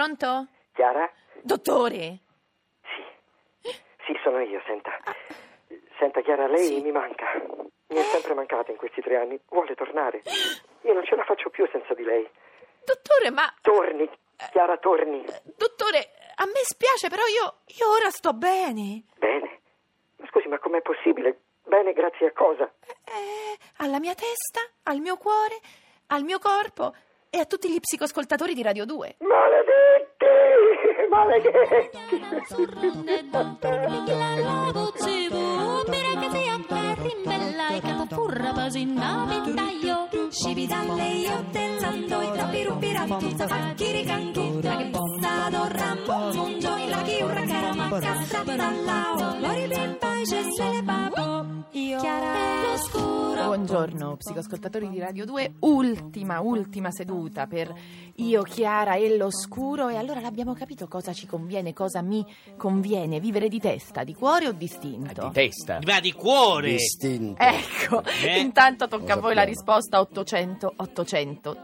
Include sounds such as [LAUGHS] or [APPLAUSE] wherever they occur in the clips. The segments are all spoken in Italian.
Pronto? Chiara? Dottore? Sì, sono io, senta. Senta, Chiara, lei Sì. mi manca. Mi è sempre mancata in questi tre anni. Vuole tornare? Io non ce la faccio più senza di lei. Dottore, ma... Torni, Chiara, torni. Dottore, a me spiace, però io, io ora sto bene. Bene. Ma scusi, ma com'è possibile? Bene, grazie a cosa? Eh, alla mia testa, al mio cuore, al mio corpo e a tutti gli psicoscoltatori di Radio 2. Maledetti! La vo per che furra pasinna pintaio. Scibi dalle io tellando i troppi rupi raptuzza facchiri canchi. La che possa dorrammo mungiò i laghi urracana cassa dall'ao. Lori bimba e cesse le babo. Buongiorno, psicoscoltatori di Radio 2. Ultima, ultima seduta per io, Chiara e l'oscuro. E allora l'abbiamo capito cosa ci conviene, cosa mi conviene. Vivere di testa, di cuore o distinto? Di testa. Ma di cuore! Distinto. Ecco, Eh? intanto tocca a voi la risposta 800 800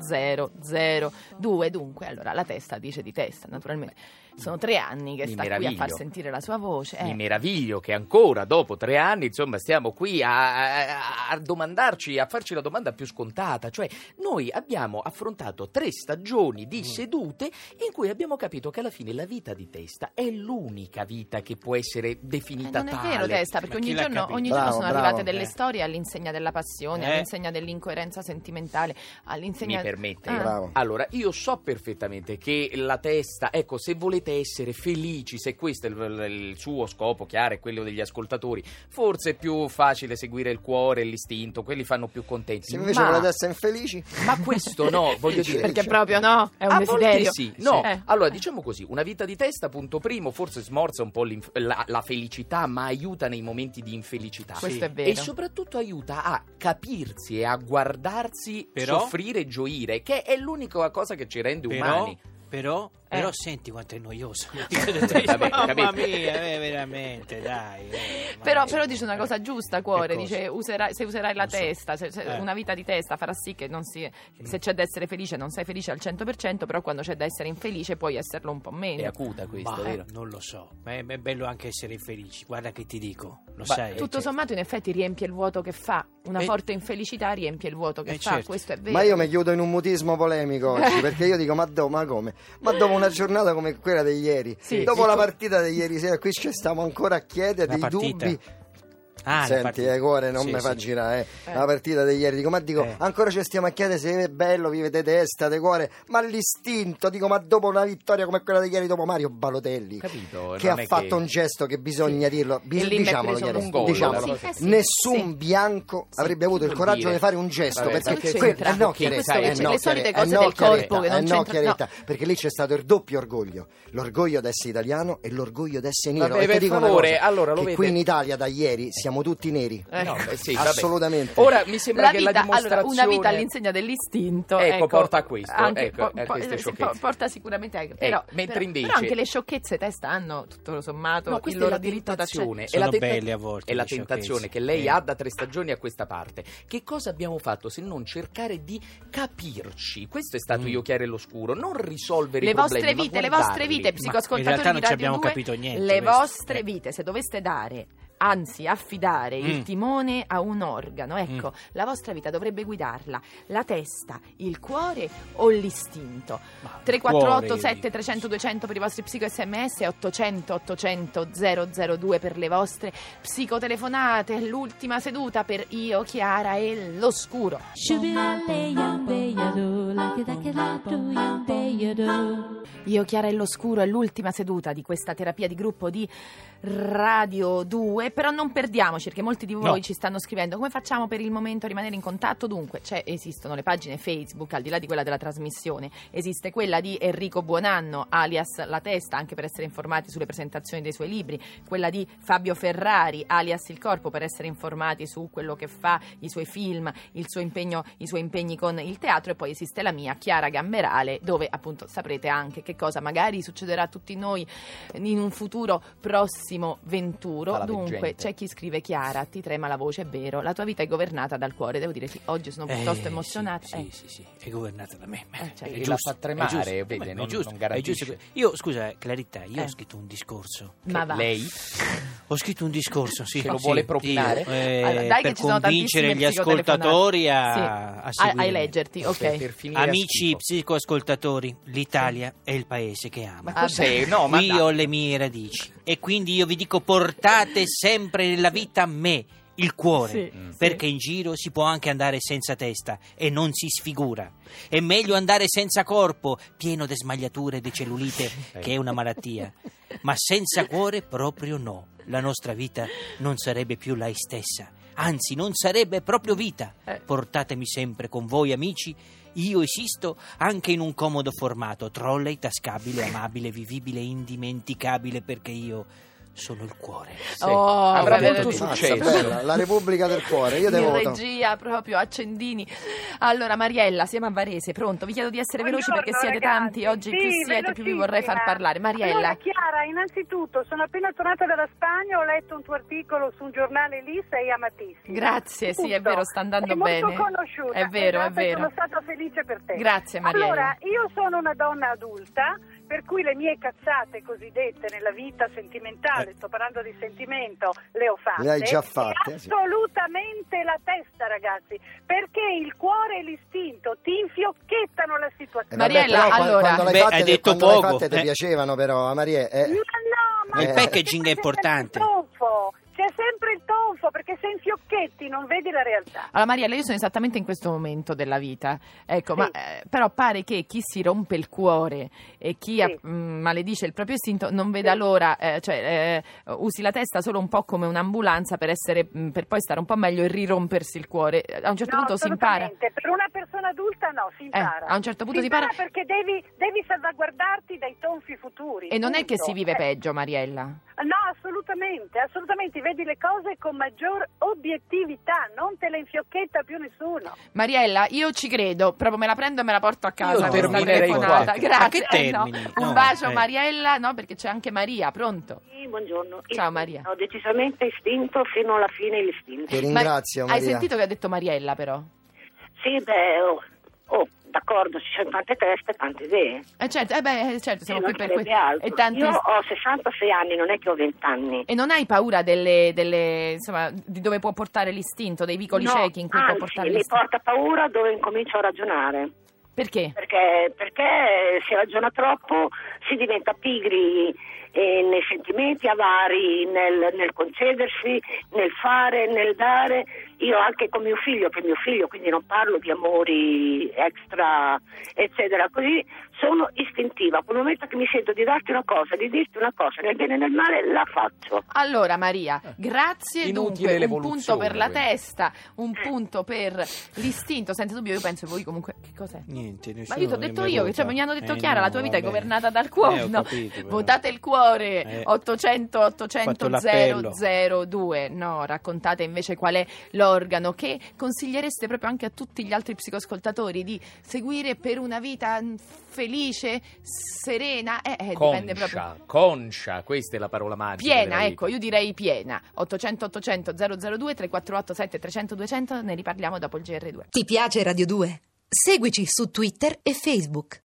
002. Dunque, allora la testa dice di testa, naturalmente. Sono tre anni che Mi sta qui a meraviglio. far sentire la sua voce. eh. Mi meraviglio che ancora dopo tre anni, insomma, stiamo qui a, a- a domandarci, a farci la domanda più scontata. Cioè, noi abbiamo affrontato tre stagioni Mm. di sedute in cui abbiamo capito che alla fine la vita di testa è l'unica vita che può essere Eh, definita non è tale. vero, Testa, perché ogni giorno, ogni Bravo, giorno sono bravo. arrivate delle Eh. storie all'insegna della passione, Eh. all'insegna dell'incoerenza sentimentale, all'insegna... Mi permette? Ah. Bravo. Allora, io so perfettamente che la testa, ecco, se volete essere felici, se questo è il, il suo scopo, chiaro, è quello degli ascoltatori, forse è più facile seguire il cuore e l'istinto, quelli fanno più contenti. Se invece ma, volete essere infelici, ma questo no, [LAUGHS] voglio dire. Perché proprio no, è un a desiderio. sì, no. Eh. Allora, diciamo così, una vita di testa, punto primo, forse smorza un po' la, la felicità, ma aiuta nei momenti di infelicità. Questo è E vero. soprattutto aiuta a capirsi e a guardarsi Però- soffrire e gioire, che è l'unica cosa che ci rende Però, umani. però, però Eh. senti quanto è noioso. [LAUGHS] Vabbè, Mamma mia, eh, veramente, dai. eh, Però, però dice una cosa giusta, cuore, dice userai- se userai la Non so. testa, se- se- Eh. una vita di testa farà sì che non si, se c'è da essere felice non sei felice al 100%, però quando c'è da essere infelice puoi esserlo un po' È meno. acuta questa, Ma, vero? non lo so, ma è, è bello anche essere infelici. Guarda che ti dico, lo Beh, sai. Tutto sommato in effetti riempie il vuoto che fa, una Eh. forte infelicità riempie il vuoto che Eh, fa, certo. questo è vero. ma io mi chiudo in un mutismo polemico oggi perché io dico: ma, do, ma come? Ma dopo una giornata come quella di ieri, Sì. dopo Sì. la partita di ieri sera, qui ci stiamo ancora a chiedere La dei partita? dubbi. Ah, Senti, eh, cuore, non Sì, mi fa sì. girare eh. Eh. la partita di ieri. Dico, ma dico, Eh. ancora ci stiamo a chiedere se è bello, vive di testa, di cuore, ma l'istinto, dico, ma dopo una vittoria come quella di ieri, dopo Mario Balotelli, Capito? che ha è fatto che- un gesto che bisogna dirlo, bi- E lì diciamolo, un gol, diciamolo. Eh sì, nessun sì. bianco Sì. avrebbe avuto il coraggio dire? di fare un gesto Vabbè, perché que- eh no, Che Chiaretta, eh le no, solite cose eh no, del corpo Chiaretta, che non eh no, c'entrano- Chiaretta, perché lì c'è stato il doppio orgoglio l'orgoglio d'essere italiano e l'orgoglio d'essere nero e per favore, allora, lo qui in Italia da ieri siamo tutti neri Eh. No, beh, sì, vabbè. assolutamente Ora mi sembra La che vita, la allora, dimostrazione una vita all'insegna dell'istinto Ecco, porta a questo, anche- ecco, po- a po- porta sicuramente anche però, mentre però- invece- però anche le sciocchezze testa hanno tutto sommato No, il loro la diritto tentazione, è la tenta- belle a volte è la tentazione che lei Eh. ha da tre stagioni a questa parte. Che cosa abbiamo fatto se non cercare di capirci? Questo è stato Mm. io chiaro e l'oscuro, non risolvere le i problemi, vostre vite, le vostre vite, psicoscoltatori in realtà non ci abbiamo 2, capito niente, le questo. vostre Eh. vite, se doveste dare anzi affidare il Mm. timone a un organo, ecco, Mm. la vostra vita dovrebbe guidarla la testa, il cuore o l'istinto. Ma 348 cuore, 7 300 200 per i vostri psico sms e 800 800 002 per le vostre psicotelefonate l'ultima seduta per io, Chiara e l'oscuro io, Chiara e l'oscuro è l'ultima seduta di questa terapia di gruppo di Radio 2 però non perdiamoci, perché molti di voi No. ci stanno scrivendo come facciamo per il momento a rimanere in contatto. Dunque, c'è- esistono le pagine Facebook, al di là di quella della trasmissione, esiste quella di Enrico Buonanno, alias La Testa, anche per essere informati sulle presentazioni dei suoi libri, quella di Fabio Ferrari, alias Il Corpo, per essere informati su quello che fa, i suoi film, il suo impegno, i suoi impegni con il teatro, e poi esiste la mia, Chiara Gamberale, dove appunto saprete anche che cosa magari succederà a tutti noi in un futuro prossimo venturo. Dunque, veggente. c'è chi scrive Chiara, ti trema la voce, è vero, la tua vita è governata dal cuore. Devo dire sì, oggi sono piuttosto Eh, emozionata. Sì, Eh, sì, sì, è governata da me. Eh, certo. È E la giusto, fa tremare, è giusto. vede, Beh, non- è giusto, non è giusto. Io, scusa, Clarità, io Eh. ho scritto un discorso. Ma va. Lei? Ho scritto un discorso, sì. Ce lo sì, vuole propinare? io, eh, Allora, dai che per ci sono convincere gli ascoltatori a, Sì, a a, a leggerti, ok. Per, per finire a Amici psicoascoltatori, l'Italia è il paese che amo. Ma Ah, cos'è? No, ma Qui dai. ho le mie radici e quindi io vi dico portate sempre [LAUGHS] nella vita me, il cuore, Sì, Mm. sì. perché in giro si può anche andare senza testa e non si sfigura. È meglio andare senza corpo, pieno di smagliature e di cellulite, [LAUGHS] che è una malattia, ma senza cuore proprio no. La nostra vita non sarebbe più lei stessa, anzi non sarebbe proprio vita. Eh. Portatemi sempre con voi amici. Io esisto anche in un comodo formato, trolley, tascabile, amabile, vivibile, indimenticabile, perché io sono il cuore. Sì. Oh, Avrà molto successo. bella, la [LAUGHS] Repubblica del Cuore, io voto. regia proprio accendini allora Mariella siamo a Varese pronto vi chiedo di essere veloci Buongiorno, perché siete ragazzi. tanti oggi Sì, più siete più vi vorrei far parlare Mariella Allora, Chiara, innanzitutto sono appena tornata dalla Spagna, ho letto un tuo articolo su un giornale lì, sei amatissima. Grazie, sì, è Tutto. vero, sta andando Sei bene. molto conosciuta. È vero, è vero. Sono stata felice per te. Grazie, Mariella. Allora, io sono una donna adulta, per cui le mie cazzate cosiddette nella vita sentimentale, sto parlando di sentimento, le ho fatte. Le hai già fatte, E sì. Assolutamente la testa, ragazzi, perché il cuore e l'istinto ti infiocchettano la Eh, situazione. vabbè, Mariella, però, allora- quando fatte, hai detto quando poco, fatte ti eh. piacevano però, Maria. eh. Ma no, ma Il packaging è importante. il perché se infiocchetti non vedi la realtà. Allora Mariella, io sono esattamente in questo momento della vita, ecco, Sì. ma eh, però pare che chi si rompe il cuore e chi Sì. mh, maledice il proprio istinto non veda l'ora, eh, cioè eh, usi la testa solo un po' come un'ambulanza per, essere, mh, per poi stare un po' meglio e rirompersi il cuore. A un certo No, punto si impara. Per una persona adulta no, si impara. a un certo punto si si impara- perché devi, devi salvaguardarti dai tonfi futuri. E non è che si vive Eh, peggio, Mariella. No, assolutamente, assolutamente. Vedi le cose con maggior obiettività, non te le infiocchetta più nessuno. Mariella, io ci credo, proprio me la prendo e me la porto a casa. Io questa terminerei telefonata. qua. Grazie. Eh, no. Un No, bacio, eh. Mariella, no, perché c'è anche Maria, pronto? Sì, buongiorno. Ciao, Maria. Ho decisamente istinto fino alla fine l'istinto. Ti ringrazio, Ma- Hai Maria. sentito che ha detto Mariella, però? Sì, beh, oh, oh, d'accordo, ci sono tante teste, tante idee. Eh certo, eh beh, certo, siamo qui per questo. altro. E, tanti- Io ho 66 anni, non è che ho 20 anni. e non hai paura delle, delle, insomma, di dove può portare l'istinto, dei vicoli no, ciechi in cui anzi, può portare mi l'istinto? porta paura dove incomincio a ragionare. Perché? Perché, perché se ragiona troppo si diventa pigri eh, nei sentimenti, avari nel, nel concedersi, nel fare, nel dare. Io anche con mio figlio, che è mio figlio, quindi non parlo di amori extra, eccetera, così sono istintiva. Quel momento che mi sento di darti una cosa, di dirti una cosa, nel bene e nel male, la faccio. Allora Maria, grazie Inutile dunque, un punto per la quindi. testa, un punto per l'istinto, senza dubbio io penso voi comunque, che cos'è? Niente, Ma io ti ho detto io, che cioè, mi hanno detto Eh, Chiara, no, la tua vita è vabbè. governata dal cuore, Eh, capito. Votate il cuore, Eh. 800 800 Fatto l'appello. 002, no, raccontate invece qual è l'organo che consigliereste proprio anche a tutti gli altri psicoascoltatori di seguire per una vita mm, felice, serena, eh, eh, dipende proprio... Conscia, questa è la parola magica. Piena, ecco, io direi piena. 800 800 002 348 7300 200, ne riparliamo dopo il GR2. Ti piace Radio 2? Seguici su Twitter e Facebook.